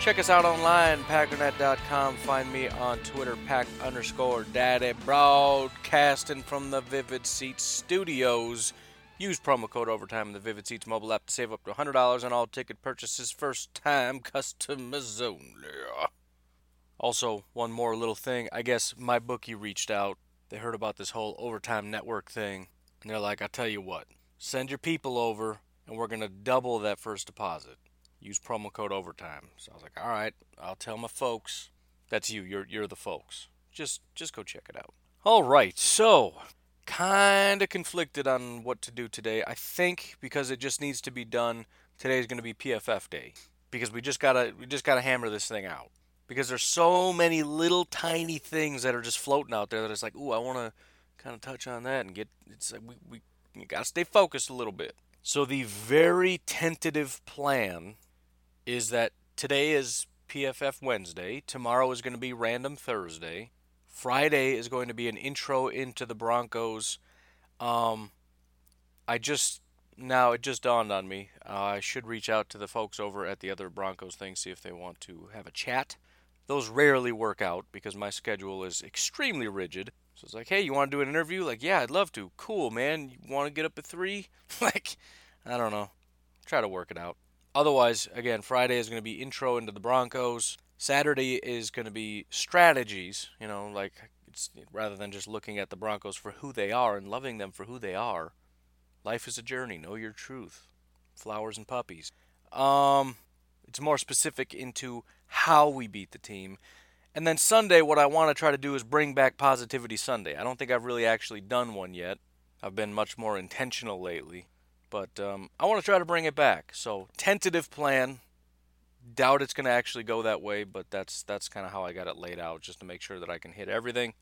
Check us out online, packernet.com. Find me on Twitter, pack underscore daddy, broadcasting from the Vivid Seats studios. Use promo code OVERTIME in the Vivid Seats mobile app to save up to $100 on all ticket purchases, first time customers only. Also, one more little thing. I guess my bookie reached out. They heard about this whole overtime network thing, and they're like, I tell you what, send your people over, and we're going to double that first deposit use promo code overtime. So I was like, all right, I'll tell my folks. That's you. You're you're the folks. Just just go check it out. All right. So kind of conflicted on what to do today. I think because it just needs to be done. Today is going to be PFF day because we just gotta we just gotta hammer this thing out because there's so many little tiny things that are just floating out there that it's like, ooh, I want to kind of touch on that and get. It's like we we gotta stay focused a little bit. So the very tentative plan is that today is PFF Wednesday, tomorrow is going to be Random Thursday, Friday is going to be an intro into the Broncos. Um, I just now it just dawned on me. Uh, I should reach out to the folks over at the other Broncos thing, see if they want to have a chat. Those rarely work out because my schedule is extremely rigid. So it's like, hey, you want to do an interview? Like, yeah, I'd love to. Cool, man. You want to get up at three? like, I don't know. Try to work it out. Otherwise, again, Friday is going to be intro into the Broncos. Saturday is going to be strategies, you know, like it's rather than just looking at the Broncos for who they are and loving them for who they are. Life is a journey. Know your truth. Flowers and puppies. Um, it's more specific into how we beat the team. And then Sunday, what I want to try to do is bring back Positivity Sunday. I don't think I've really actually done one yet. I've been much more intentional lately. But um, I want to try to bring it back. So tentative plan. Doubt it's going to actually go that way, but that's that's kind of how I got it laid out, just to make sure that I can hit everything.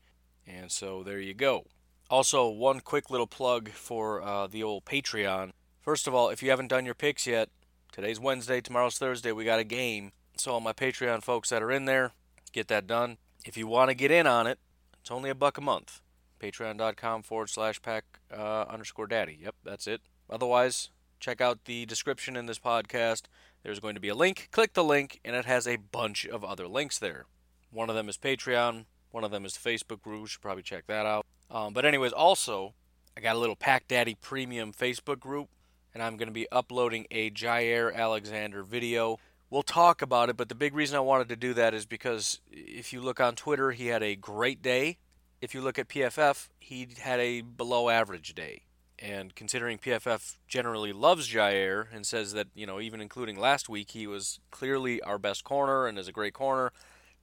And so there you go. Also, one quick little plug for uh, the old Patreon. First of all, if you haven't done your picks yet, today's Wednesday, tomorrow's Thursday, we got a game. So all my Patreon folks that are in there, get that done. If you want to get in on it, it's only a buck a month. Patreon.com forward slash pack uh, underscore daddy. Yep, that's it. Otherwise, check out the description in this podcast. There's going to be a link. Click the link, and it has a bunch of other links there. One of them is Patreon. One of them is the Facebook group. You should probably check that out. Um, but anyways, also, I got a little Pack Daddy Premium Facebook group, and I'm going to be uploading a Jaire Alexander video. We'll talk about it, but the big reason I wanted to do that is because if you look on Twitter, he had a great day. If you look at PFF, he had a below average day. And considering PFF generally loves Jaire and says that, you know, even including last week, he was clearly our best corner and is a great corner,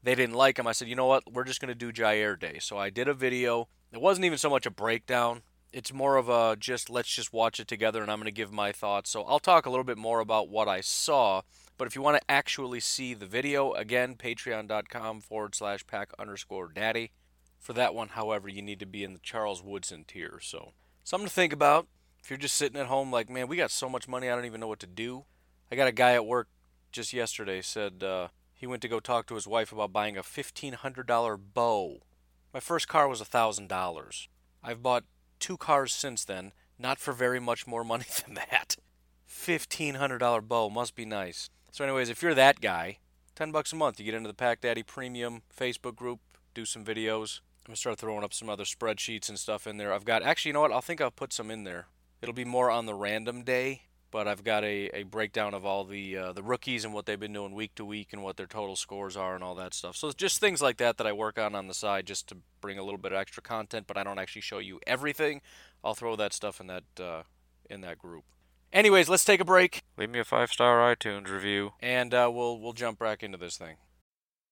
they didn't like him. I said, you know what? We're just going to do Jaire Day. So I did a video. It wasn't even so much a breakdown. It's more of a just let's just watch it together and I'm going to give my thoughts. So I'll talk a little bit more about what I saw. But if you want to actually see the video, again, patreon.com forward slash pack underscore daddy. For that one, however, you need to be in the Charles Woodson tier. So Something to think about. If you're just sitting at home like, man, we got so much money, I don't even know what to do. I got a guy at work just yesterday said uh, he went to go talk to his wife about buying a $1,500 bow. My first car was $1,000. I've bought two cars since then, not for very much more money than that. $1,500 bow must be nice. So, anyways, if you're that guy, 10 bucks a month, you get into the Pack Daddy Premium Facebook group, do some videos, I'm gonna start throwing up some other spreadsheets and stuff in there. I've got actually, you know what? I'll think I'll put some in there. It'll be more on the random day, but I've got a, a breakdown of all the uh, the rookies and what they've been doing week to week and what their total scores are and all that stuff. So just things like that that I work on on the side just to bring a little bit of extra content, but I don't actually show you everything. I'll throw that stuff in that uh, in that group. Anyways, let's take a break. Leave me a five star iTunes review, and uh, we'll we'll jump back into this thing.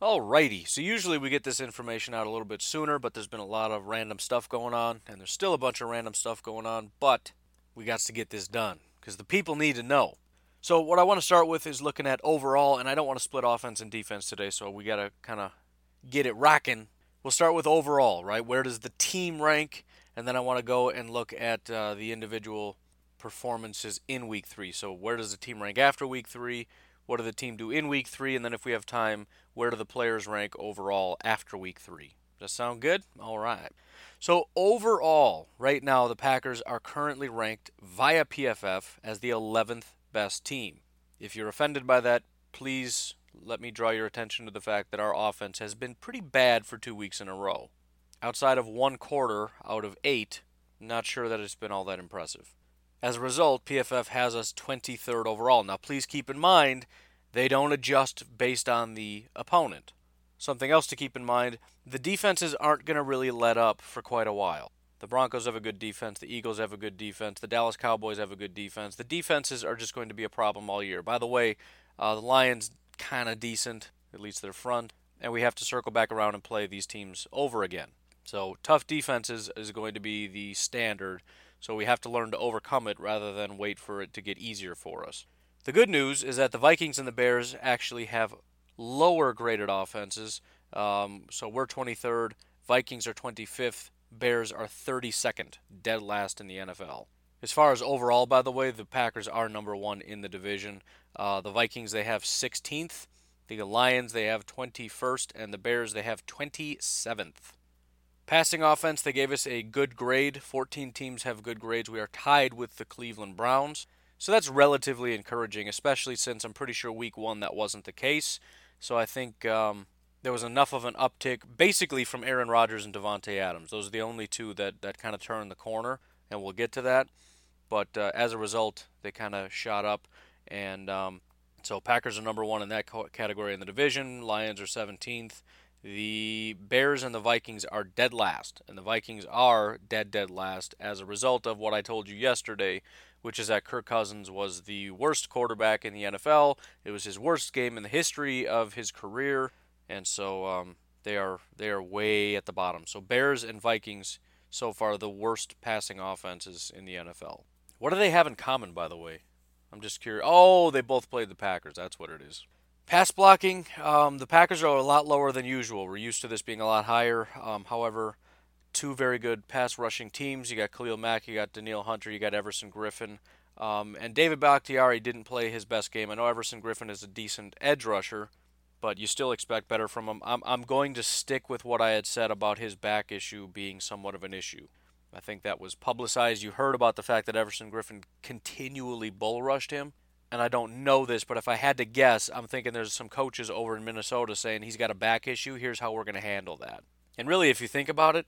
Alrighty, so usually we get this information out a little bit sooner, but there's been a lot of random stuff going on, and there's still a bunch of random stuff going on, but we got to get this done because the people need to know. So what I want to start with is looking at overall, and I don't want to split offense and defense today, so we got to kind of get it rocking. We'll start with overall, right? Where does the team rank? And then I want to go and look at uh, the individual performances in week three. So where does the team rank after week three? What did the team do in week three? And then if we have time, where do the players rank overall after week three? Does that sound good? All right. So overall, right now the Packers are currently ranked via PFF as the 11th best team. If you're offended by that, please let me draw your attention to the fact that our offense has been pretty bad for two weeks in a row. Outside of one quarter out of eight, not sure that it's been all that impressive. As a result, PFF has us 23rd overall. Now, please keep in mind, they don't adjust based on the opponent. Something else to keep in mind the defenses aren't going to really let up for quite a while. The Broncos have a good defense. The Eagles have a good defense. The Dallas Cowboys have a good defense. The defenses are just going to be a problem all year. By the way, uh, the Lions kind of decent, at least their front, and we have to circle back around and play these teams over again. So tough defenses is going to be the standard. So we have to learn to overcome it rather than wait for it to get easier for us. The good news is that the Vikings and the Bears actually have lower graded offenses. Um, so we're 23rd. Vikings are 25th. Bears are 32nd, dead last in the NFL. As far as overall, by the way, the Packers are number one in the division. Uh, the Vikings, they have 16th. The Lions, they have 21st. And the Bears, they have 27th. Passing offense, they gave us a good grade. 14 teams have good grades. We are tied with the Cleveland Browns. So that's relatively encouraging, especially since I'm pretty sure week one that wasn't the case. So I think um, there was enough of an uptick, basically from Aaron Rodgers and Davante Adams. Those are the only two that, that kind of turned the corner, and we'll get to that. But uh, as a result, they kind of shot up, and um, so Packers are number one in that category in the division. Lions are 17th. The Bears and the Vikings are dead last, and the Vikings are dead, dead last as a result of what I told you yesterday, which is that Kirk Cousins was the worst quarterback in the NFL. It was his worst game in the history of his career and so um, they are they are way at the bottom. So Bears and Vikings so far the worst passing offenses in the NFL. What do they have in common, by the way? I'm just curious. Oh, they both played the Packers. That's what it is. Pass blocking, um, the Packers are a lot lower than usual. We're used to this being a lot higher. Um, however, two very good pass rushing teams. You got Khalil Mack, you got Danielle Hunter, you got Everson Griffen. Um, and David Bakhtiari didn't play his best game. I know Everson Griffen is a decent edge rusher, but you still expect better from him. I'm, I'm going to stick with what I had said about his back issue being somewhat of an issue. I think that was publicized. You heard about the fact that Everson Griffen continually bull rushed him. And I don't know this, but if I had to guess, I'm thinking there's some coaches over in Minnesota saying he's got a back issue. Here's how we're going to handle that. And really, if you think about it,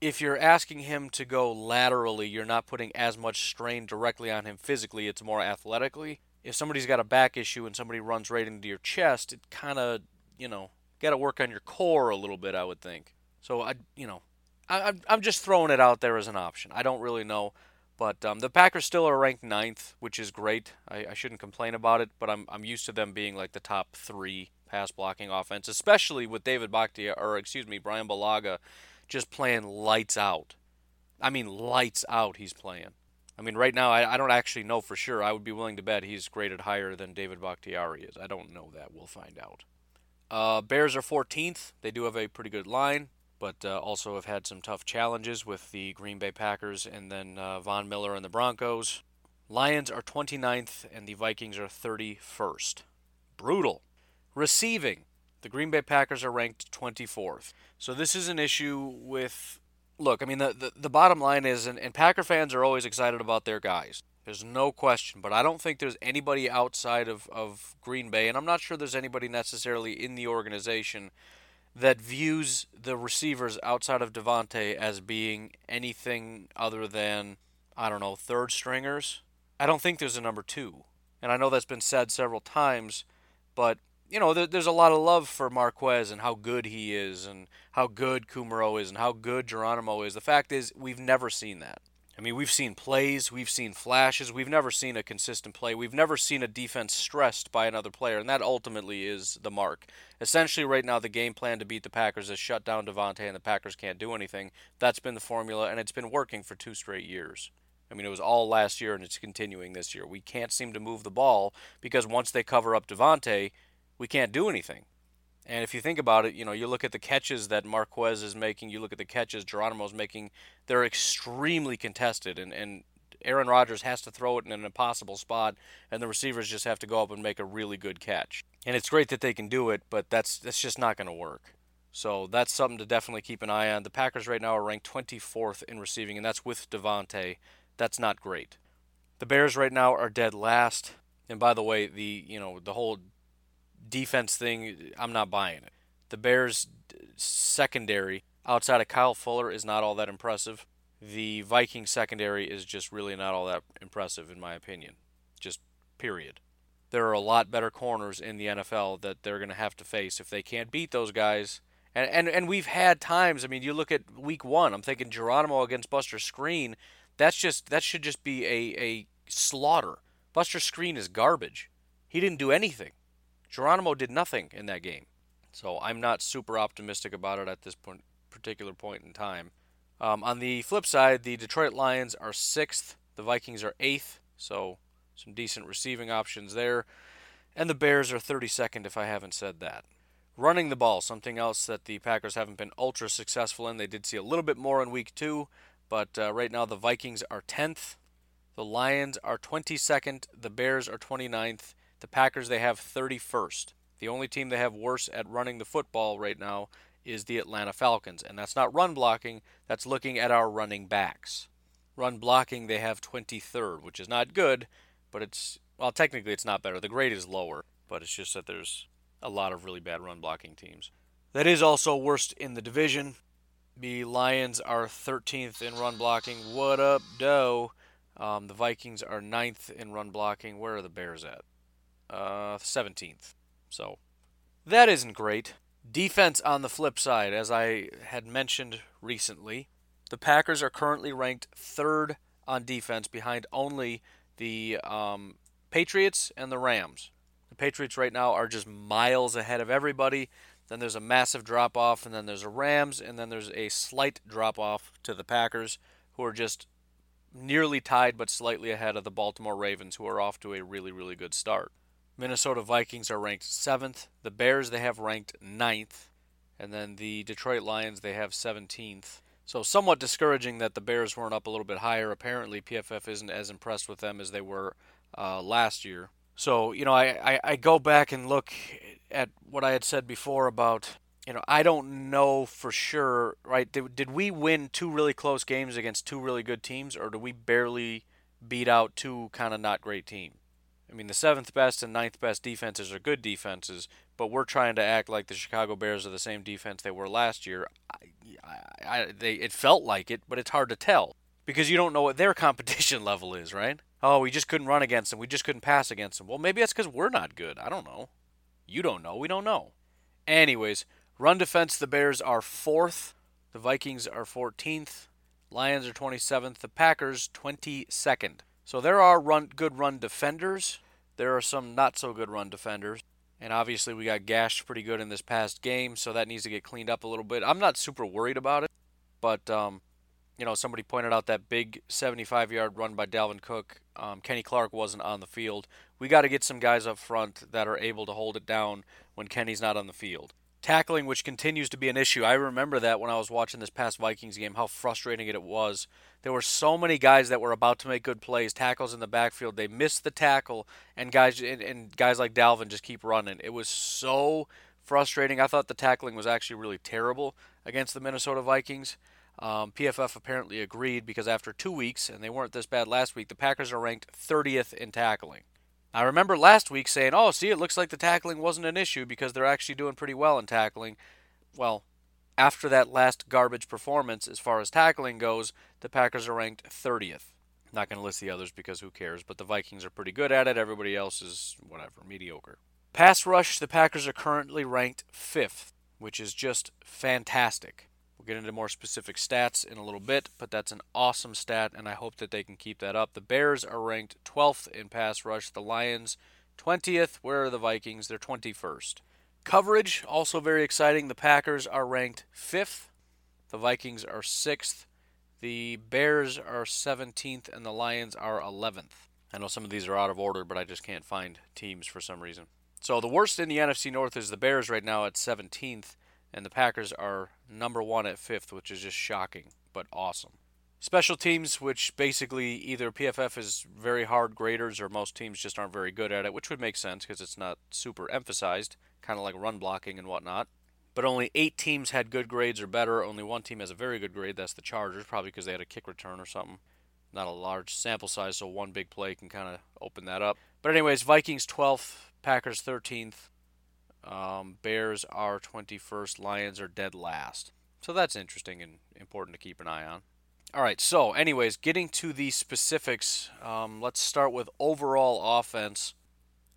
if you're asking him to go laterally, you're not putting as much strain directly on him physically, it's more athletically if somebody's got a back issue and somebody runs right into your chest, it kind of, you know, got to work on your core a little bit, I would think. So I, you know, I, I'm just throwing it out there as an option. I don't really know, but um, the Packers still are ranked ninth, which is great. I, I shouldn't complain about it, but I'm I'm used to them being like the top three pass blocking offense, especially with David Bakhtiari, or excuse me, Brian Bulaga just playing lights out. I mean, lights out he's playing. I mean, right now, I, I don't actually know for sure. I would be willing to bet he's graded higher than David Bakhtiari is. I don't know that. We'll find out. Uh, Bears are 14th. They do have a pretty good line, but uh, also have had some tough challenges with the Green Bay Packers and then uh, Von Miller and the Broncos. Lions are 29th, and the Vikings are 31st. Brutal. Receiving. The Green Bay Packers are ranked 24th. So this is an issue with. Look, I mean, the, the, the bottom line is, and, and Packer fans are always excited about their guys. There's no question, but I don't think there's anybody outside of, of Green Bay, and I'm not sure there's anybody necessarily in the organization that views the receivers outside of Davante as being anything other than, I don't know, third stringers. I don't think there's a number two. And I know that's been said several times, but you know, there, there's a lot of love for Marquez and how good he is, and how good Kumerow is, and how good Geronimo is. The fact is, we've never seen that. I mean, we've seen plays, we've seen flashes, we've never seen a consistent play. We've never seen a defense stressed by another player, and that ultimately is the mark. Essentially, right now, the game plan to beat the Packers is shut down Davante, and the Packers can't do anything. That's been the formula, and it's been working for two straight years. I mean, it was all last year and it's continuing this year. We can't seem to move the ball because once they cover up Davante, we can't do anything. And if you think about it, you know, you look at the catches that Marquez is making, you look at the catches Geronimo's making, they're extremely contested. And, and Aaron Rodgers has to throw it in an impossible spot, and the receivers just have to go up and make a really good catch. And it's great that they can do it, but that's that's just not going to work. So that's something to definitely keep an eye on. The Packers right now are ranked 24th in receiving, and that's with Davante. That's not great. The Bears right now are dead last. And by the way, the you know the whole defense thing, I'm not buying it. The Bears secondary outside of Kyle Fuller is not all that impressive. The Viking secondary is just really not all that impressive in my opinion. Just period. There are a lot better corners in the NFL that they're going to have to face if they can't beat those guys. And, and and we've had times. I mean, you look at Week One. I'm thinking Geronimo against Buster Skrine. that's just that should just be a, a slaughter. Buster Skrine is garbage. He didn't do anything. Geronimo did nothing in that game. So I'm not super optimistic about it at this point, particular point in time. Um, on the flip side, the Detroit Lions are sixth. The Vikings are eighth. So some decent receiving options there. And the Bears are 32nd, if I haven't said that. Running the ball, something else that the Packers haven't been ultra successful in. They did see a little bit more in week two, but uh, right now, the Vikings are 10th. The Lions are 22nd. The Bears are 29th. The Packers, they have 31st. The only team they have worse at running the football right now is the Atlanta Falcons. And that's not run blocking, that's looking at our running backs. Run blocking, they have 23rd, which is not good, but it's, well, technically it's not better. The grade is lower, but it's just that there's a lot of really bad run blocking teams. That is also worst in the division. The Lions are 13th in run blocking. What up, Doe? Um, the Vikings are 9th in run blocking. Where are the Bears at? Uh, 17th. So that isn't great. Defense on the flip side, as I had mentioned recently, the Packers are currently ranked third on defense behind only the um, Patriots and the Rams. The Patriots right now are just miles ahead of everybody. Then there's a massive drop off, and then there's a Rams, and then there's a slight drop off to the Packers, who are just nearly tied but slightly ahead of the Baltimore Ravens, who are off to a really, really good start. Minnesota Vikings are ranked seventh. The Bears they have ranked ninth, and then the Detroit Lions they have 17th. So somewhat discouraging that the Bears weren't up a little bit higher. Apparently, PFF isn't as impressed with them as they were uh, last year. So you know, I, I, I go back and look at what I had said before about you know I don't know for sure right did, did we win two really close games against two really good teams or do we barely beat out two kind of not great teams I mean the seventh best and ninth best defenses are good defenses but we're trying to act like the Chicago Bears are the same defense they were last year I, I, they, it felt like it but it's hard to tell because you don't know what their competition level is right oh we just couldn't run against them we just couldn't pass against them well maybe that's because we're not good I don't know you don't know. We don't know. Anyways, run defense, the Bears are fourth. The Vikings are 14th. Lions are 27th. The Packers 22nd. So there are run good run defenders. There are some not so good run defenders. And obviously, we got gashed pretty good in this past game, so that needs to get cleaned up a little bit. I'm not super worried about it, but um, you know, somebody pointed out that big 75-yard run by Dalvin Cook. Um, Kenny Clark wasn't on the field. We got to get some guys up front that are able to hold it down when Kenny's not on the field. Tackling, which continues to be an issue. I remember that when I was watching this past Vikings game, how frustrating it was. There were so many guys that were about to make good plays, tackles in the backfield. They missed the tackle, and guys and, and guys like Dalvin just keep running. It was so frustrating. I thought the tackling was actually really terrible against the Minnesota Vikings. Um, PFF apparently agreed because after two weeks, and they weren't this bad last week, the Packers are ranked 30th in tackling. I remember last week saying, oh, see, it looks like the tackling wasn't an issue because they're actually doing pretty well in tackling. Well, after that last garbage performance, as far as tackling goes, the Packers are ranked 30th. Not going to list the others because who cares, but the Vikings are pretty good at it. Everybody else is, whatever, mediocre. Pass rush, the Packers are currently ranked 5th, which is just fantastic. We'll get into more specific stats in a little bit, but that's an awesome stat, and I hope that they can keep that up. The Bears are ranked 12th in pass rush. The Lions, 20th. Where are the Vikings? They're 21st. Coverage, also very exciting. The Packers are ranked 5th. The Vikings are 6th. The Bears are 17th, and the Lions are 11th. I know some of these are out of order, but I just can't find teams for some reason. So the worst in the NFC North is the Bears right now at 17th and the Packers are number one at fifth, which is just shocking but awesome. Special teams, which basically either PFF is very hard graders or most teams just aren't very good at it, which would make sense because it's not super emphasized, kind of like run blocking and whatnot. But only eight teams had good grades or better. Only one team has a very good grade. That's the Chargers, probably because they had a kick return or something. Not a large sample size, so one big play can kind of open that up. But, anyways, Vikings 12th, Packers 13th, um, Bears are 21st. Lions are dead last. So that's interesting and important to keep an eye on. All right, so, anyways, getting to the specifics, um, let's start with overall offense.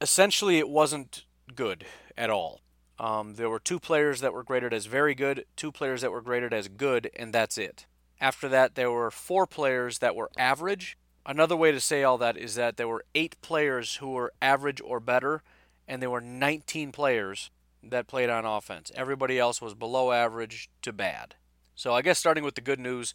Essentially, it wasn't good at all. Um, there were two players that were graded as very good, two players that were graded as good, and that's it. After that, there were four players that were average. Another way to say all that is that there were eight players who were average or better, and there were 19 players that played on offense. Everybody else was below average to bad. So I guess starting with the good news,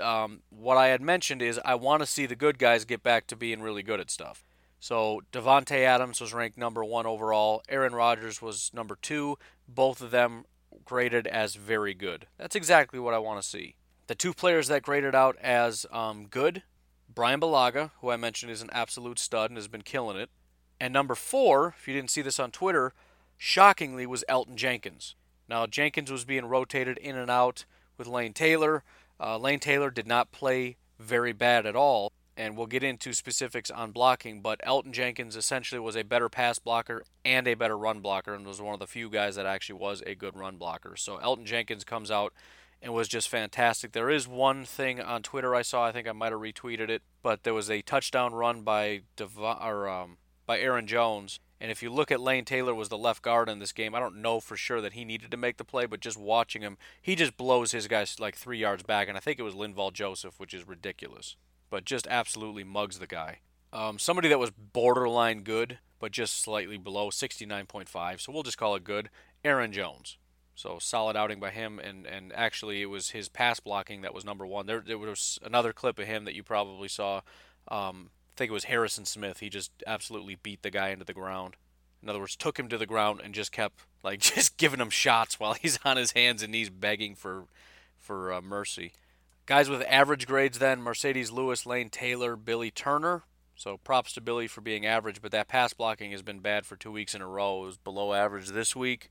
um, what I had mentioned is I want to see the good guys get back to being really good at stuff. So Davante Adams was ranked number one overall. Aaron Rodgers was number two. Both of them graded as very good. That's exactly what I want to see. The two players that graded out as um, good, Brian Bulaga, who I mentioned is an absolute stud and has been killing it, and number four, if you didn't see this on Twitter, shockingly was Elgton Jenkins. Now, Jenkins was being rotated in and out with Lane Taylor. Uh, Lane Taylor did not play very bad at all, and we'll get into specifics on blocking, but Elgton Jenkins essentially was a better pass blocker and a better run blocker, and was one of the few guys that actually was a good run blocker. So Elgton Jenkins comes out and was just fantastic. There is one thing on Twitter I saw, I think I might have retweeted it, but there was a touchdown run by Dev- or, um, by Aaron Jones. And if you look at Lane Taylor was the left guard in this game, I don't know for sure that he needed to make the play, but just watching him, he just blows his guys like three yards back, and I think it was Linval Joseph, which is ridiculous, but just absolutely mugs the guy. Um, somebody that was borderline good, but just slightly below 69.5, so we'll just call it good. Aaron Jones. So solid outing by him, and, and actually it was his pass blocking that was number one. There, there was another clip of him that you probably saw. Um, I think it was Harrison Smith. He just absolutely beat the guy into the ground. In other words, took him to the ground and just kept like just giving him shots while he's on his hands and knees begging for for uh, mercy. Guys with average grades then Marcedes Lewis, Lane Taylor, Billy Turner. So props to Billy for being average, but that pass blocking has been bad for two weeks in a row. It was below average this week,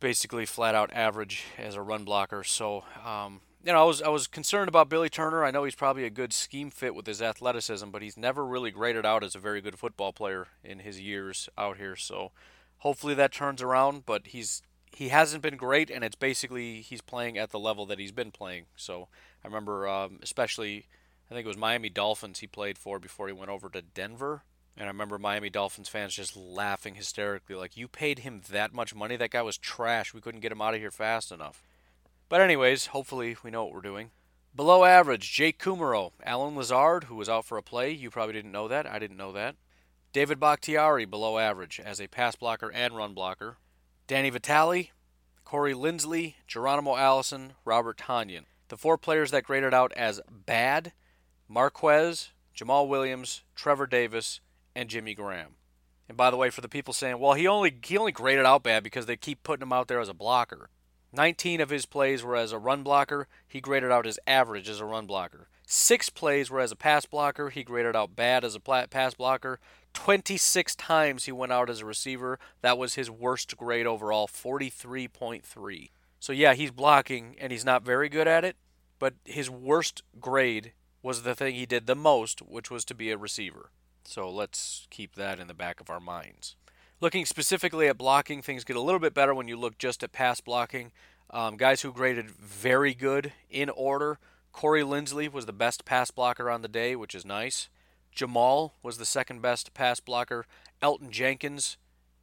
basically flat out average as a run blocker. So um, you know, I was I was concerned about Billy Turner. I know he's probably a good scheme fit with his athleticism, but he's never really graded out as a very good football player in his years out here. So hopefully that turns around. But he's he hasn't been great, and it's basically he's playing at the level that he's been playing. So I remember, um, especially I think it was Miami Dolphins he played for before he went over to Denver. And I remember Miami Dolphins fans just laughing hysterically, like, you paid him that much money? That guy was trash. We couldn't get him out of here fast enough. But anyways, hopefully we know what we're doing. Below average, Jake Kumerow, Allen Lazard, who was out for a play. You probably didn't know that. I didn't know that. David Bakhtiari below average as a pass blocker and run blocker. Danny Vitale, Corey Linsley, Geronimo Allison, Robert Tonyan. The four players that graded out as bad Marquez, Jamaal Williams, Trevor Davis, and Jimmy Graham. And by the way, for the people saying, well, he only he only graded out bad because they keep putting him out there as a blocker. 19 of his plays were as a run blocker. He graded out his average as a run blocker. Six plays were as a pass blocker. He graded out bad as a pass blocker. 26 times he went out as a receiver. That was his worst grade overall, 43.3. So, yeah, he's blocking and he's not very good at it, but his worst grade was the thing he did the most, which was to be a receiver. So, let's keep that in the back of our minds. Looking specifically at blocking, things get a little bit better when you look just at pass blocking. Um, guys who graded very good in order. Corey Linsley was the best pass blocker on the day, which is nice. Jamaal was the second best pass blocker. Elgton Jenkins,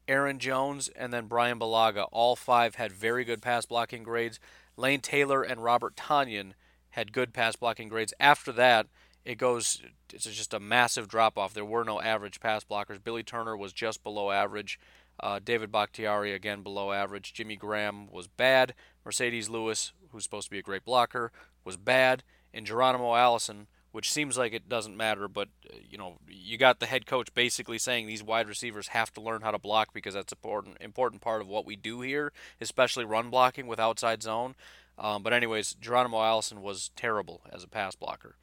Aaron Jones, and then Brian Bulaga. All five had very good pass blocking grades. Lane Taylor and Robert Tonyan had good pass blocking grades. After that, it goes it's just a massive drop off. There were no average pass blockers. Billy Turner was just below average. Uh, David Bakhtiari again below average. Jimmy Graham was bad. Marcedes Lewis, who's supposed to be a great blocker, was bad. And Geronimo Allison which seems like it doesn't matter, but uh, you know, you got the head coach basically saying these wide receivers have to learn how to block because that's important important part of what we do here, especially run blocking with outside zone. Um, but anyways, Geronimo Allison was terrible as a pass blocker.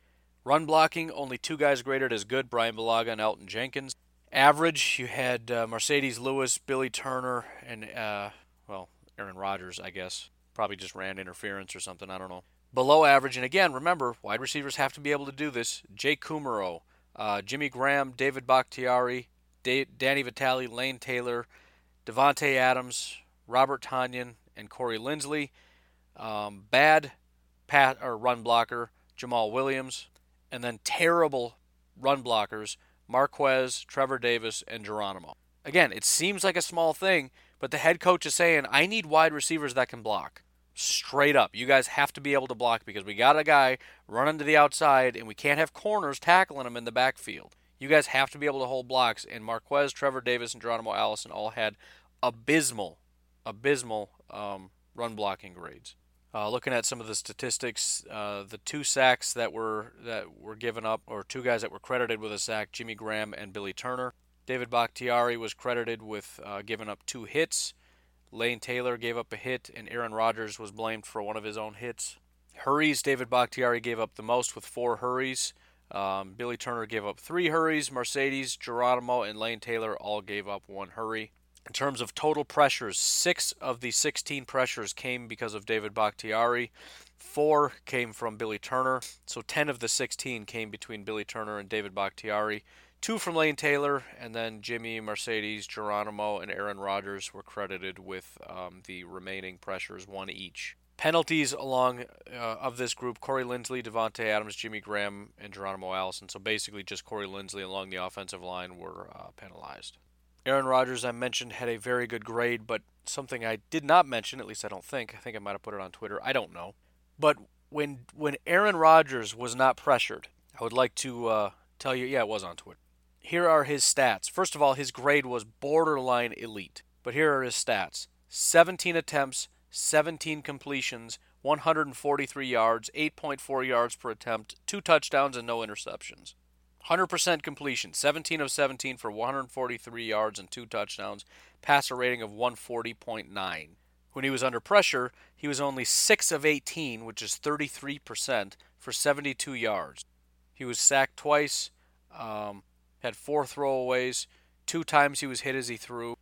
Run blocking, only two guys graded as good: Brian Bulaga and Elgton Jenkins. Average, you had uh, Marcedes Lewis, Billy Turner, and uh, well, Aaron Rodgers, I guess. Probably just ran interference or something. I don't know below average. And again, remember, wide receivers have to be able to do this. Jake Kumerow, uh, Jimmy Graham, David Bakhtiari, da- Danny Vitale, Lane Taylor, Davante Adams, Robert Tonyan, and Corey Linsley. Um, bad pat or run blocker, Jamaal Williams, and then terrible run blockers, Marquez, Trevor Davis, and Geronimo. Again, it seems like a small thing, but the head coach is saying, I need wide receivers that can block straight up. You guys have to be able to block because we got a guy running to the outside and we can't have corners tackling him in the backfield. You guys have to be able to hold blocks. And Marquez, Trevor Davis, and Geronimo Allison all had abysmal, abysmal um, run blocking grades. Uh, looking at some of the statistics, uh, the two sacks that were that were given up, or two guys that were credited with a sack, Jimmy Graham and Billy Turner. David Bakhtiari was credited with uh, giving up two hits. Lane Taylor gave up a hit, and Aaron Rodgers was blamed for one of his own hits. Hurries, David Bakhtiari gave up the most with four hurries. Um, Billy Turner gave up three hurries. Marcedes, Geronimo, and Lane Taylor all gave up one hurry. In terms of total pressures, six of the 16 pressures came because of David Bakhtiari. Four came from Billy Turner. So 10 of the 16 came between Billy Turner and David Bakhtiari. Two from Lane Taylor, and then Jimmy, Marcedes, Geronimo, and Aaron Rodgers were credited with um, the remaining pressures, one each. Penalties along uh, of this group: Corey Linsley, Davante Adams, Jimmy Graham, and Geronimo Allison. So basically, just Corey Linsley along the offensive line were uh, penalized. Aaron Rodgers, I mentioned, had a very good grade, but something I did not mention, at least I don't think. I think I might have put it on Twitter. I don't know. But when when Aaron Rodgers was not pressured, I would like to uh, tell you. Yeah, it was on Twitter here are his stats. First of all, his grade was borderline elite. But here are his stats 17 attempts, 17 completions, 143 yards, 8.4 yards per attempt, two touchdowns, and no interceptions. 100% completion, 17 of 17 for 143 yards and two touchdowns, passer rating of 140.9. When he was under pressure, he was only 6 of 18, which is 33%, for 72 yards. He was sacked twice, um, had four throwaways. Two times he was hit as he threw.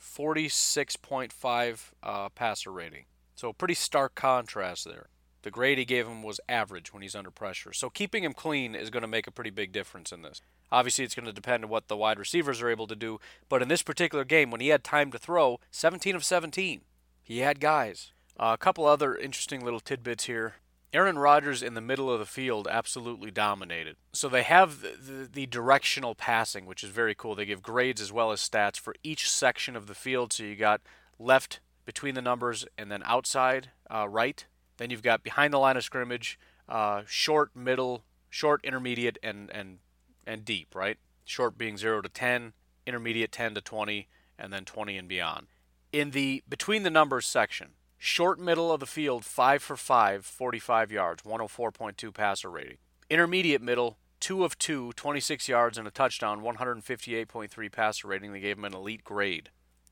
46.5 uh, passer rating. So pretty stark contrast there. The grade he gave him was average when he's under pressure. So keeping him clean is going to make a pretty big difference in this. Obviously, it's going to depend on what the wide receivers are able to do. But in this particular game, when he had time to throw, 17 of 17, he had guys. Uh, a couple other interesting little tidbits here. Aaron Rodgers in the middle of the field absolutely dominated. So they have the, the, the, directional passing, which is very cool. They give grades as well as stats for each section of the field. So you got left between the numbers and then outside uh, right. Then you've got behind the line of scrimmage, uh, short, middle, short, intermediate, and and and deep. Right. Short being zero to ten, intermediate 10 to 20, and then 20 and beyond. In the between the numbers section, short middle of the field, 5 for 5, 45 yards, 104.2 passer rating. Intermediate middle, 2 of 2, 26 yards and a touchdown, 158.3 passer rating. They gave him an elite grade.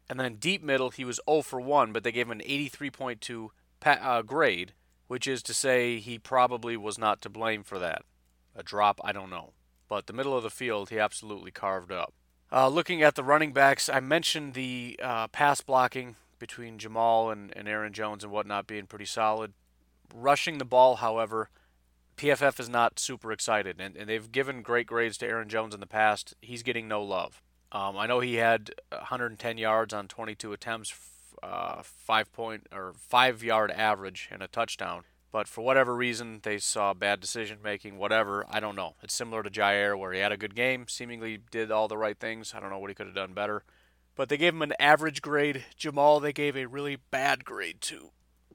And then deep middle, he was 0 for 1, but they gave him an 83.2 pa- uh, grade, which is to say he probably was not to blame for that. A drop, I don't know. But the middle of the field, he absolutely carved up. Uh, looking at the running backs, I mentioned the uh, pass blocking between Jamaal and, and Aaron Jones and whatnot being pretty solid. Rushing the ball, however, PFF is not super excited, and, and they've given great grades to Aaron Jones in the past. He's getting no love. Um, I know he had 110 yards on 22 attempts, uh, five point or five yard average, and a touchdown. But for whatever reason, they saw bad decision making, whatever. I don't know. It's similar to Jaire, where he had a good game, seemingly did all the right things. I don't know what he could have done better. But they gave him an average grade. Jamaal, they gave a really bad grade to.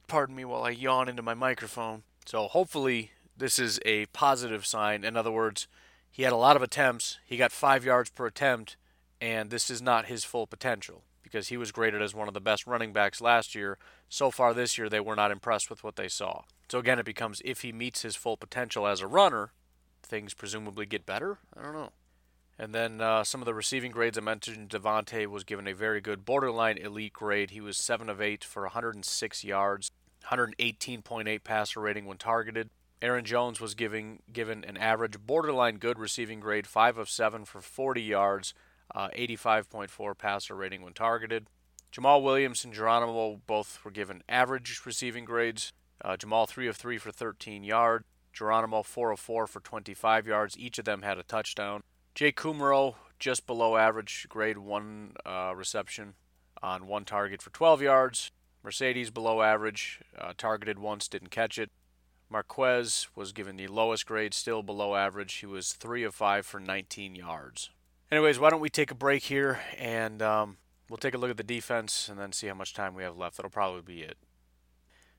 Pardon me while I yawn into my microphone. So hopefully, this is a positive sign. In other words, he had a lot of attempts. He got five yards per attempt, and this is not his full potential because he was graded as one of the best running backs last year. So far this year, they were not impressed with what they saw. So again, it becomes if he meets his full potential as a runner, things presumably get better. I don't know. And then uh, some of the receiving grades I mentioned, Davante was given a very good borderline elite grade. He was 7 of 8 for 106 yards, 118.8 passer rating when targeted. Aaron Jones was giving given an average borderline good receiving grade, 5 of 7 for 40 yards, uh, 85.4 passer rating when targeted. Jamaal Williams and Geronimo both were given average receiving grades, uh, Jamaal 3 of 3 for 13 yards. Geronimo 4 of 4 for 25 yards. Each of them had a touchdown. Jay Kumerow just below average grade 1 uh, reception on one target for 12 yards. Marcedes below average, uh, targeted once, didn't catch it. Marquez was given the lowest grade, still below average. He was 3 of 5 for 19 yards. Anyways, why don't we take a break here and um, we'll take a look at the defense and then see how much time we have left. That'll probably be it.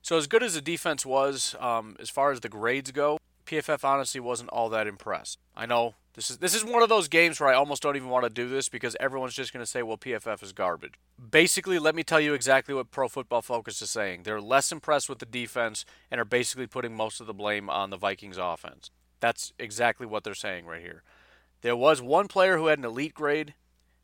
So as good as the defense was, um, as far as the grades go, PFF honestly wasn't all that impressed. I know this is this is one of those games where I almost don't even want to do this because everyone's just going to say, "Well, PFF is garbage." Basically, let me tell you exactly what Pro Football Focus is saying. They're less impressed with the defense and are basically putting most of the blame on the Vikings offense. That's exactly what they're saying right here. There was one player who had an elite grade.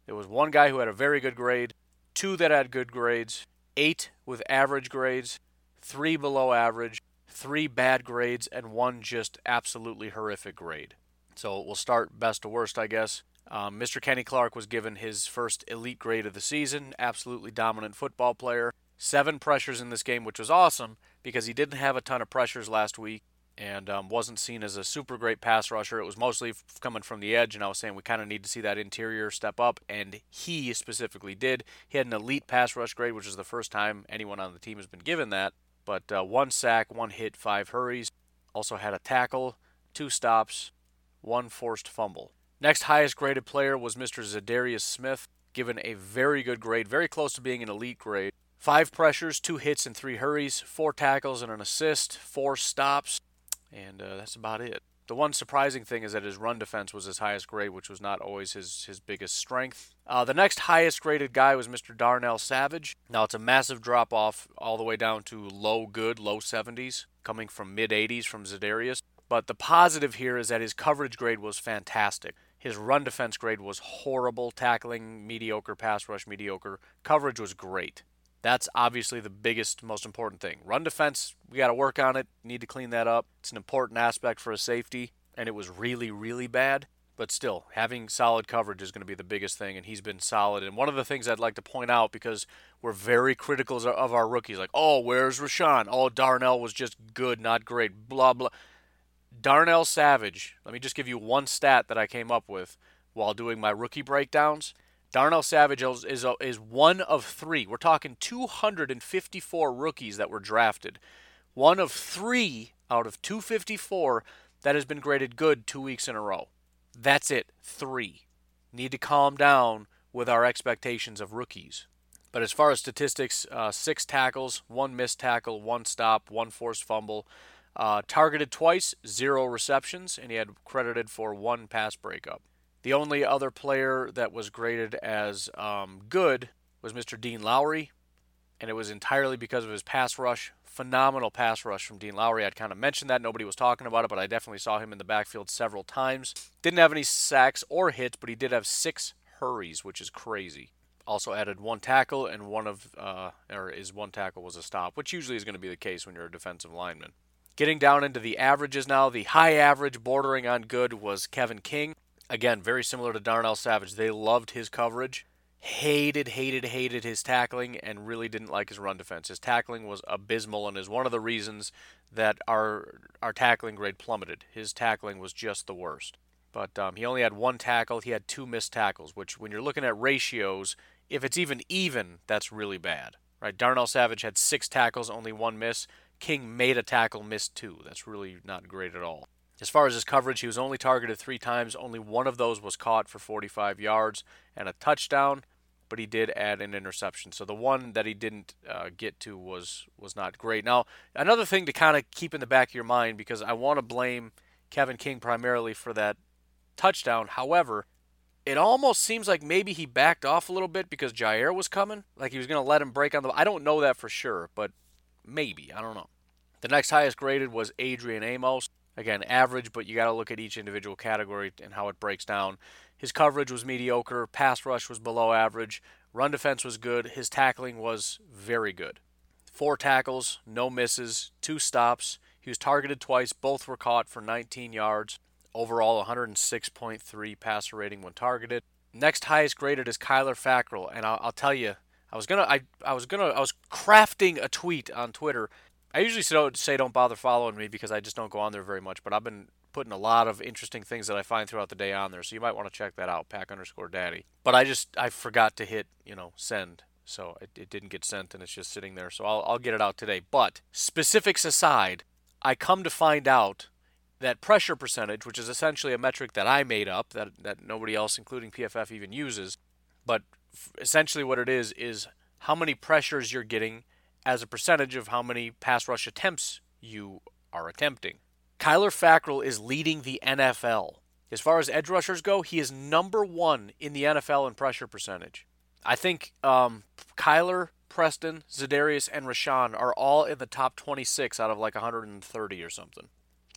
There was one guy who had a very good grade, two that had good grades, eight with average grades, three below average, three bad grades, and one just absolutely horrific grade. So we'll start best to worst, I guess. Um, Mr. Kenny Clark was given his first elite grade of the season, absolutely dominant football player. Seven pressures in this game, which was awesome because he didn't have a ton of pressures last week and um, wasn't seen as a super great pass rusher. It was mostly coming from the edge, and I was saying we kind of need to see that interior step up, and he specifically did. He had an elite pass rush grade, which is the first time anyone on the team has been given that. But uh, one sack, one hit, five hurries. Also had a tackle, two stops, one forced fumble. Next highest graded player was Mr. Za'Darius Smith, given a very good grade, very close to being an elite grade. Five pressures, two hits, and three hurries, four tackles and an assist, four stops, and uh, that's about it. The one surprising thing is that his run defense was his highest grade, which was not always his, his biggest strength. Uh, the next highest graded guy was Mr. Darnell Savage. Now it's a massive drop off all the way down to low good, low 70s, coming from mid 80s from Za'Darius. But the positive here is that his coverage grade was fantastic. His run defense grade was horrible, tackling mediocre, pass rush mediocre. Coverage was great. That's obviously the biggest, most important thing. Run defense, we got to work on it. Need to clean that up. It's an important aspect for a safety, and it was really, really bad. But still, having solid coverage is going to be the biggest thing, and he's been solid. And one of the things I'd like to point out, because we're very critical of our rookies, like, oh, where's Rashan? Oh, Darnell was just good, not great, blah, blah. Darnell Savage, let me just give you one stat that I came up with while doing my rookie breakdowns. Darnell Savage is, is, is one of three. We're talking 254 rookies that were drafted. One of three out of 254 that has been graded good two weeks in a row. That's it. Three. Need to calm down with our expectations of rookies. But as far as statistics, uh, six tackles, one missed tackle, one stop, one forced fumble. Uh, targeted twice, zero receptions, and he had credited for one pass breakup. The only other player that was graded as um, good was Mr. Dean Lowry, and it was entirely because of his pass rush. Phenomenal pass rush from Dean Lowry. I'd kind of mentioned that. Nobody was talking about it, but I definitely saw him in the backfield several times. Didn't have any sacks or hits, but he did have six hurries, which is crazy. Also added one tackle, and one of, uh, or his one tackle was a stop, which usually is going to be the case when you're a defensive lineman. Getting down into the averages now, the high average bordering on good was Kevin King. Again, very similar to Darnell Savage. They loved his coverage hated, hated, hated his tackling and really didn't like his run defense. His tackling was abysmal and is one of the reasons that our our tackling grade plummeted. His tackling was just the worst. But um, he only had one tackle. He had two missed tackles, which when you're looking at ratios, if it's even even, that's really bad. Right? Darnell Savage had six tackles, only one miss. King made a tackle, missed two. That's really not great at all. As far as his coverage, he was only targeted three times. Only one of those was caught for 45 yards and a touchdown, but he did add an interception. So the one that he didn't uh, get to was was not great. Now, another thing to kind of keep in the back of your mind because I want to blame Kevin King primarily for that touchdown. However, it almost seems like maybe he backed off a little bit because Jaire was coming, like he was going to let him break on the. I don't know that for sure, but maybe I don't know. The next highest graded was Adrian Amos. Again, average, but you got to look at each individual category and how it breaks down. His coverage was mediocre, pass rush was below average, run defense was good, his tackling was very good. Four tackles, no misses, two stops. He was targeted twice, both were caught for 19 yards. Overall, 106.3 passer rating when targeted. Next highest graded is Kyler Fackrell, and I'll, I'll tell you, I was gonna, I, I was gonna, I was crafting a tweet on Twitter I usually say don't bother following me because I just don't go on there very much. But I've been putting a lot of interesting things that I find throughout the day on there, so you might want to check that out. Pack underscore Daddy. But I just I forgot to hit you know send, so it, it didn't get sent and it's just sitting there. So I'll I'll get it out today. But specifics aside, I come to find out that pressure percentage, which is essentially a metric that I made up that that nobody else, including PFF, even uses, but essentially what it is is how many pressures you're getting as a percentage of how many pass rush attempts you are attempting. Kyler Fackrell is leading the NFL. As far as edge rushers go, he is number one in the NFL in pressure percentage. I think um, Kyler, Preston, Za'Darius, and Rashan are all in the top 26 out of like 130 or something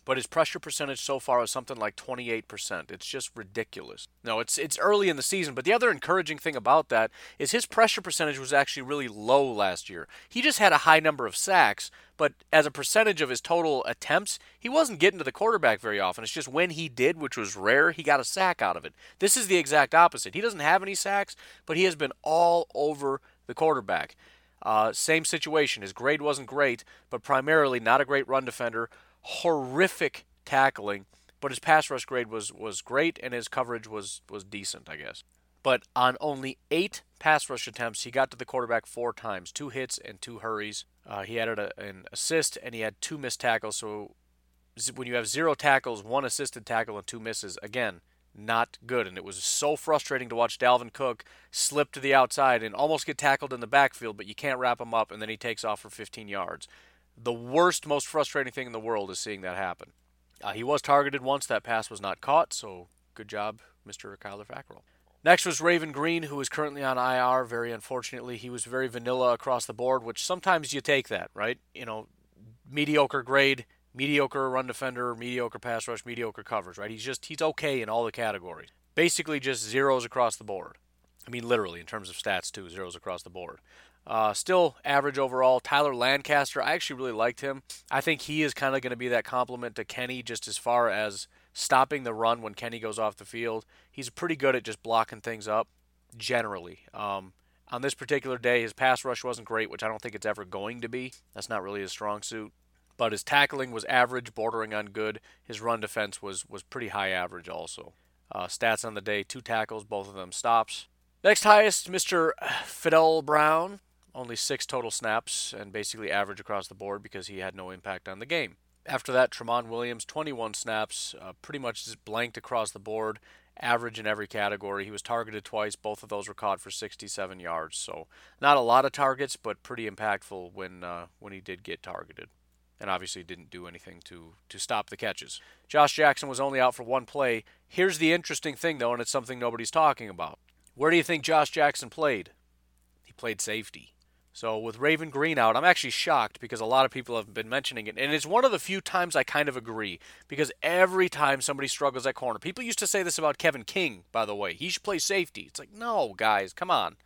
but his pressure percentage so far is something like 28%. It's just ridiculous. No, it's it's early in the season, but the other encouraging thing about that is his pressure percentage was actually really low last year. He just had a high number of sacks, but as a percentage of his total attempts, he wasn't getting to the quarterback very often. It's just when he did, which was rare, he got a sack out of it. This is the exact opposite. He doesn't have any sacks, but he has been all over the quarterback. Uh, same situation. His grade wasn't great, but primarily not a great run defender horrific tackling, but his pass rush grade was was great and his coverage was was decent, I guess. But on only eight pass rush attempts, he got to the quarterback four times, two hits and two hurries. Uh, he added a, an assist and he had two missed tackles. So when you have zero tackles, one assisted tackle, and two misses, again, not good. And it was so frustrating to watch Dalvin Cook slip to the outside and almost get tackled in the backfield, but you can't wrap him up, and then he takes off for 15 yards. The worst, most frustrating thing in the world is seeing that happen. Uh, he was targeted once. That pass was not caught, so good job, Mr. Kyler Fackrell. Next was Raven Greene, who is currently on IR. Very unfortunately, he was very vanilla across the board, which sometimes you take that, right? You know, mediocre grade, mediocre run defender, mediocre pass rush, mediocre coverage, right? He's just he's okay in all the categories. Basically, just zeros across the board. I mean, literally in terms of stats too, zeros across the board. Uh, still average overall. Tyler Lancaster, I actually really liked him. I think he is kind of going to be that complement to Kenny just as far as stopping the run when Kenny goes off the field. He's pretty good at just blocking things up generally. Um, on this particular day, his pass rush wasn't great, which I don't think it's ever going to be. That's not really his strong suit. But his tackling was average, bordering on good. His run defense was was pretty high average also. Uh, stats on the day: two tackles, both of them stops. Next highest, Mr. Fadol Brown, only six total snaps and basically average across the board because he had no impact on the game. After that, Tramon Williams, 21 snaps, uh, pretty much just blanked across the board, average in every category. He was targeted twice. Both of those were caught for 67 yards. So not a lot of targets, but pretty impactful when uh, when he did get targeted. and obviously didn't do anything to, to stop the catches. Josh Jackson was only out for one play. Here's the interesting thing, though, and it's something nobody's talking about. Where do you think Josh Jackson played? He played safety. So with Raven Greene out, I'm actually shocked because a lot of people have been mentioning it. And it's one of the few times I kind of agree because every time somebody struggles at corner, people used to say this about Kevin King, by the way. He should play safety. It's like, no, guys, come on.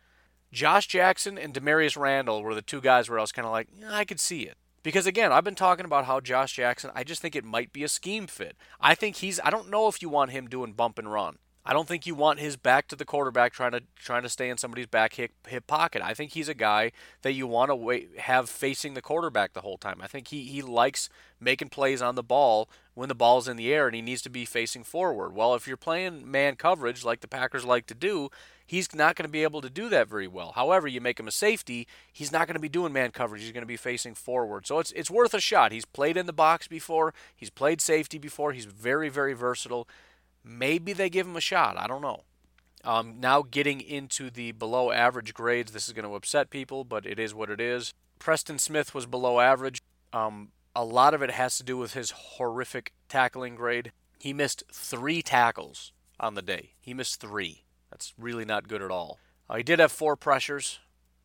Josh Jackson and Damarious Randall were the two guys where I was kind of like, yeah, I could see it. Because again, I've been talking about how Josh Jackson, I just think it might be a scheme fit. I think he's I don't know if you want him doing bump and run. I don't think you want his back to the quarterback trying to trying to stay in somebody's back hip, hip pocket. I think he's a guy that you want to wait, have facing the quarterback the whole time. I think he, he likes making plays on the ball when the ball's in the air and he needs to be facing forward. Well, if you're playing man coverage like the Packers like to do, he's not going to be able to do that very well. However, you make him a safety, he's not going to be doing man coverage. He's going to be facing forward. So it's it's worth a shot. He's played in the box before. He's played safety before. He's very very versatile. Maybe they give him a shot. I don't know. Um, now getting into the below average grades, this is going to upset people, but it is what it is. Preston Smith was below average. Um, a lot of it has to do with his horrific tackling grade. He missed three tackles on the day. He missed three. That's really not good at all. Uh, he did have four pressures,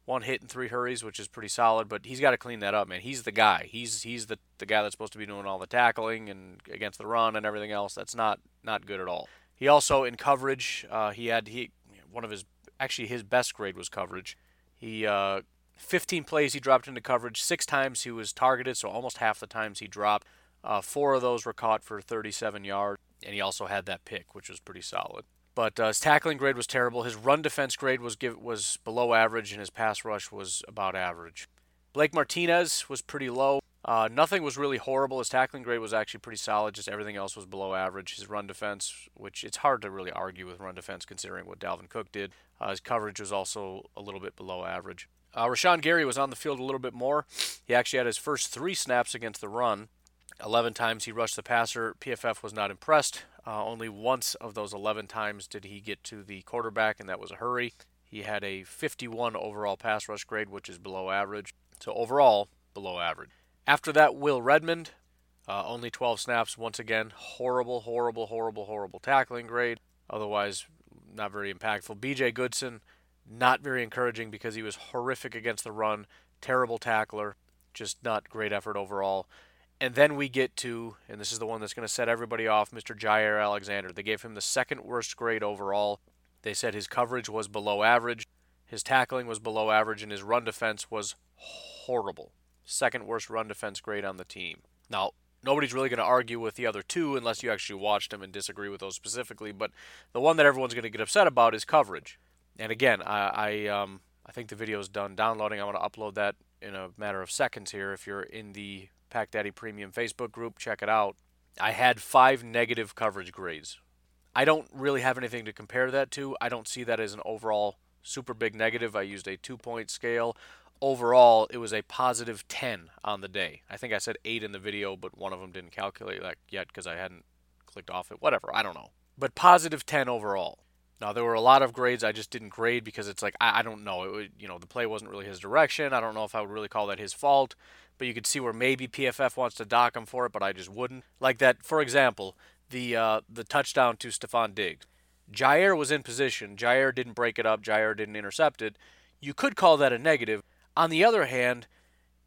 one hit and three hurries, which is pretty solid. But he's got to clean that up, man. He's the guy. He's he's the the guy that's supposed to be doing all the tackling and against the run and everything else. That's not not good at all. He also in coverage, uh, he had he one of his actually his best grade was coverage. He uh, 15 plays he dropped into coverage. Six times he was targeted, so almost half the times he dropped. Uh, four of those were caught for 37 yards, and he also had that pick, which was pretty solid. But uh, his tackling grade was terrible. His run defense grade was give, was below average, and his pass rush was about average. Blake Martinez was pretty low. Uh, nothing was really horrible. His tackling grade was actually pretty solid. Just everything else was below average. His run defense, which it's hard to really argue with run defense considering what Dalvin Cook did. Uh, his coverage was also a little bit below average. Uh, Rashan Gary was on the field a little bit more. He actually had his first three snaps against the run. 11 times he rushed the passer. PFF was not impressed. Uh, only once of those 11 times did he get to the quarterback, and that was a hurry. He had a 51 overall pass rush grade, which is below average. So overall, below average. After that, Will Redmond, uh, only 12 snaps. Once again, horrible, horrible, horrible, horrible tackling grade. Otherwise, not very impactful. BJ Goodson, not very encouraging because he was horrific against the run. Terrible tackler. Just not great effort overall. And then we get to, and this is the one that's going to set everybody off, Mr. Jaire Alexander. They gave him the second worst grade overall. They said his coverage was below average, his tackling was below average, and his run defense was horrible. Second worst run defense grade on the team. Now, nobody's really going to argue with the other two unless you actually watched them and disagree with those specifically. But the one that everyone's going to get upset about is coverage. And again, I I, um, I think the video is done downloading. I'm going to upload that in a matter of seconds here. If you're in the Pack Daddy Premium Facebook group. Check it out. I had five negative coverage grades. I don't really have anything to compare that to. I don't see that as an overall super big negative. I used a two point scale. Overall, it was a positive 10 on the day. I think I said 8 in the video, but one of them didn't calculate that yet because I hadn't clicked off it. Whatever, I don't know. But positive 10 overall. Now there were a lot of grades I just didn't grade because it's like I, I don't know. It would, you know the play wasn't really his direction. I don't know if I would really call that his fault but you could see where maybe PFF wants to dock him for it, but I just wouldn't. Like that, for example, the uh, the touchdown to Stefon Diggs. Jaire was in position. Jaire didn't break it up. Jaire didn't intercept it. You could call that a negative. On the other hand,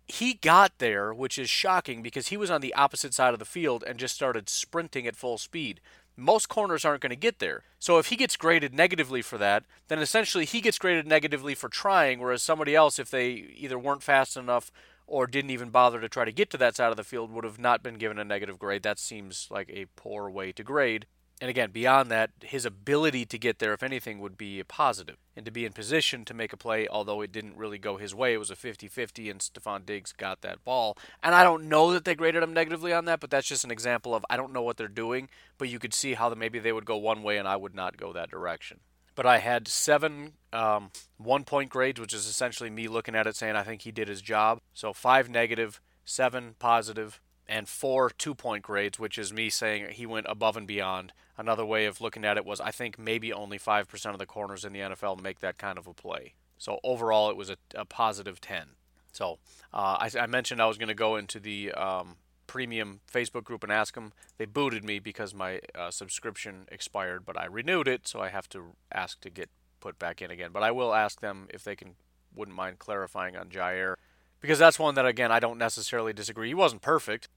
he got there, which is shocking because he was on the opposite side of the field and just started sprinting at full speed. Most corners aren't going to get there. So if he gets graded negatively for that, then essentially he gets graded negatively for trying, whereas somebody else, if they either weren't fast enough or didn't even bother to try to get to that side of the field would have not been given a negative grade. That seems like a poor way to grade. And again, beyond that, his ability to get there, if anything, would be a positive. And to be in position to make a play, although it didn't really go his way, it was a 50 50, and Stefon Diggs got that ball. And I don't know that they graded him negatively on that, but that's just an example of I don't know what they're doing, but you could see how maybe they would go one way and I would not go that direction but I had seven um, one point grades, which is essentially me looking at it saying I think he did his job. So five negative, seven positive, and four two point grades, which is me saying he went above and beyond. Another way of looking at it was I think maybe only 5% of the corners in the NFL make that kind of a play. So overall, it was a, a positive 10. So uh, I, I, mentioned I was going to go into the um, premium Facebook group and ask them. They booted me because my uh, subscription expired, but I renewed it, so I have to ask to get put back in again. But I will ask them if they can wouldn't mind clarifying on Jaire because that's one that again I don't necessarily disagree. He wasn't perfect,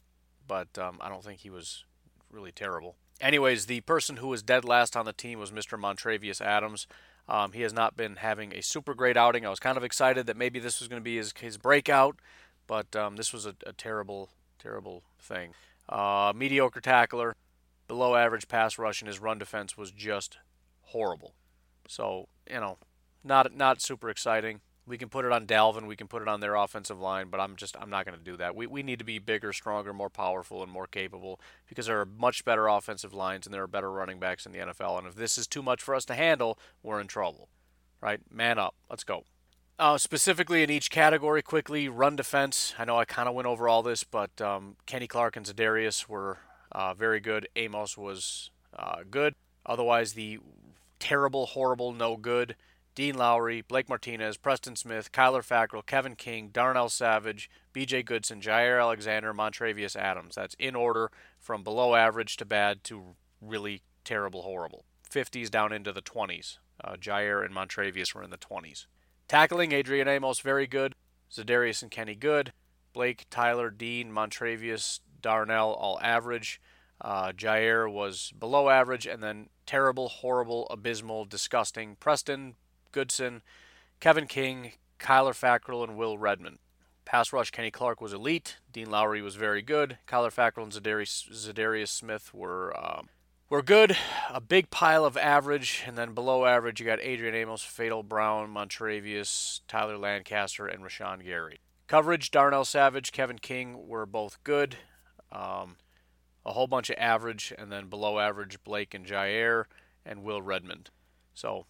but um, I don't think he was really terrible. Anyways, the person who was dead last on the team was Mr. Montravius Adams. Um, he has not been having a super great outing. I was kind of excited that maybe this was going to be his, his breakout, but um, this was a, a, terrible, terrible thing. Uh, mediocre tackler, below average pass rush, and his run defense was just horrible. So, you know, not not super exciting. We can put it on Dalvin, we can put it on their offensive line, but I'm just I'm not going to do that. We we need to be bigger, stronger, more powerful, and more capable because there are much better offensive lines and there are better running backs in the NFL. And if this is too much for us to handle, we're in trouble. Right? Man up. Let's go. Uh, specifically in each category, quickly run defense. I know I kind of went over all this, but um, Kenny Clark and Za'Darius were uh, very good. Amos was uh, good. Otherwise, the terrible, horrible, no good Dean Lowry, Blake Martinez, Preston Smith, Kyler Fackrell, Kevin King, Darnell Savage, BJ Goodson, Jaire Alexander, Montravius Adams. That's in order from below average to bad to really terrible, horrible. 50s down into the 20s. Uh, Jaire and Montravius were in the 20s. Tackling, Adrian Amos, very good. Za'Darius and Kenny, good. Blake, Tyler, Dean, Montravius, Darnell, all average. Uh, Jaire was below average, and then terrible, horrible, abysmal, disgusting. Preston, Goodson, Kevin King, Kyler Fackrell, and Will Redmond. Pass rush, Kenny Clark was elite. Dean Lowry was very good. Kyler Fackrell and Za'Darius, Za'Darius Smith were um, were good. A big pile of average, and then below average, you got Adrian Amos, Fadol Brown, Montravius, Tyler Lancaster, and Rashan Gary. Coverage, Darnell Savage, Kevin King were both good. Um, a whole bunch of average, and then below average, Blake and Jaire and Will Redmond. So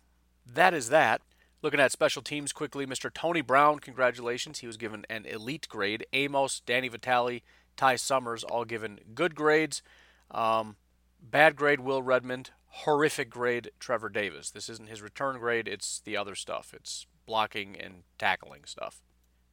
that is that. Looking at special teams quickly, Mr. Tony Brown, congratulations. He was given an elite grade. Amos, Danny Vitale, Ty Summers, all given good grades. Um, bad grade, Will Redmond. Horrific grade, Trevor Davis. This isn't his return grade, it's the other stuff. It's blocking and tackling stuff.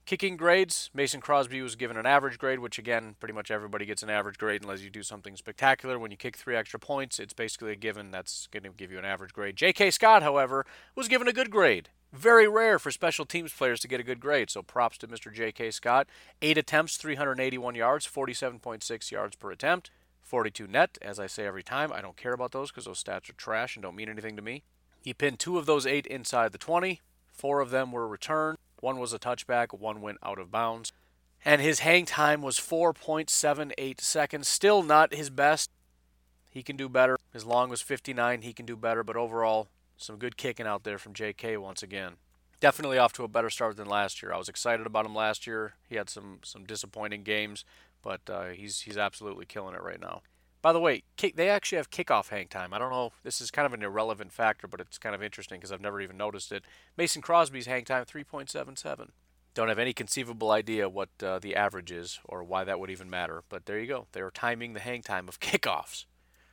Kicking grades, Mason Crosby was given an average grade, which again, pretty much everybody gets an average grade unless you do something spectacular. When you kick three extra points, it's basically a given that's going to give you an average grade. J.K. Scott, however, was given a good grade. Very rare for special teams players to get a good grade, so props to Mr. J.K. Scott. Eight attempts, 381 yards, 47.6 yards per attempt, 42 net. As I say every time, I don't care about those because those stats are trash and don't mean anything to me. He pinned two of those eight inside the 20. Four of them were returned. One was a touchback, one went out of bounds. And his hang time was 4.78 seconds. Still not his best. He can do better. His long was 59. He can do better. But overall, some good kicking out there from JK once again. Definitely off to a better start than last year. I was excited about him last year. He had some some disappointing games, but uh, he's he's absolutely killing it right now. By the way, kick, they actually have kickoff hang time. I don't know. This is kind of an irrelevant factor, but it's kind of interesting because I've never even noticed it. Mason Crosby's hang time 3.77. Don't have any conceivable idea what uh, the average is or why that would even matter. But there you go. They are timing the hang time of kickoffs.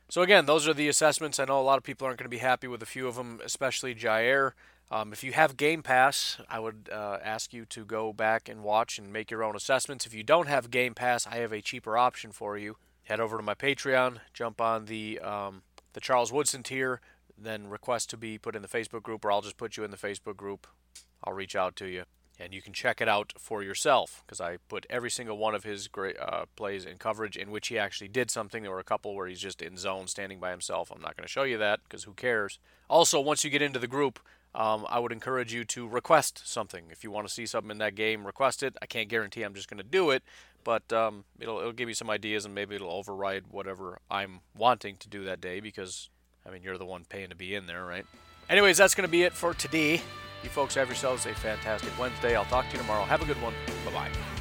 So again, those are the assessments. I know a lot of people aren't going to be happy with a few of them, especially Jaire. Um, if you have Game Pass, I would uh, ask you to go back and watch and make your own assessments. If you don't have Game Pass, I have a cheaper option for you head over to my Patreon, jump on the um, the Charles Woodson tier, then request to be put in the Facebook group, or I'll just put you in the Facebook group. I'll reach out to you, and you can check it out for yourself because I put every single one of his great uh, plays in coverage in which he actually did something. There were a couple where he's just in zone, standing by himself. I'm not going to show you that because who cares? Also, once you get into the group, um, I would encourage you to request something. If you want to see something in that game, request it. I can't guarantee I'm just going to do it, but um, it'll it'll give you some ideas and maybe it'll override whatever I'm wanting to do that day because I mean you're the one paying to be in there, right? Anyways, that's to be it for today. You folks have yourselves a fantastic Wednesday. I'll talk to you tomorrow. Have a good one. Bye bye.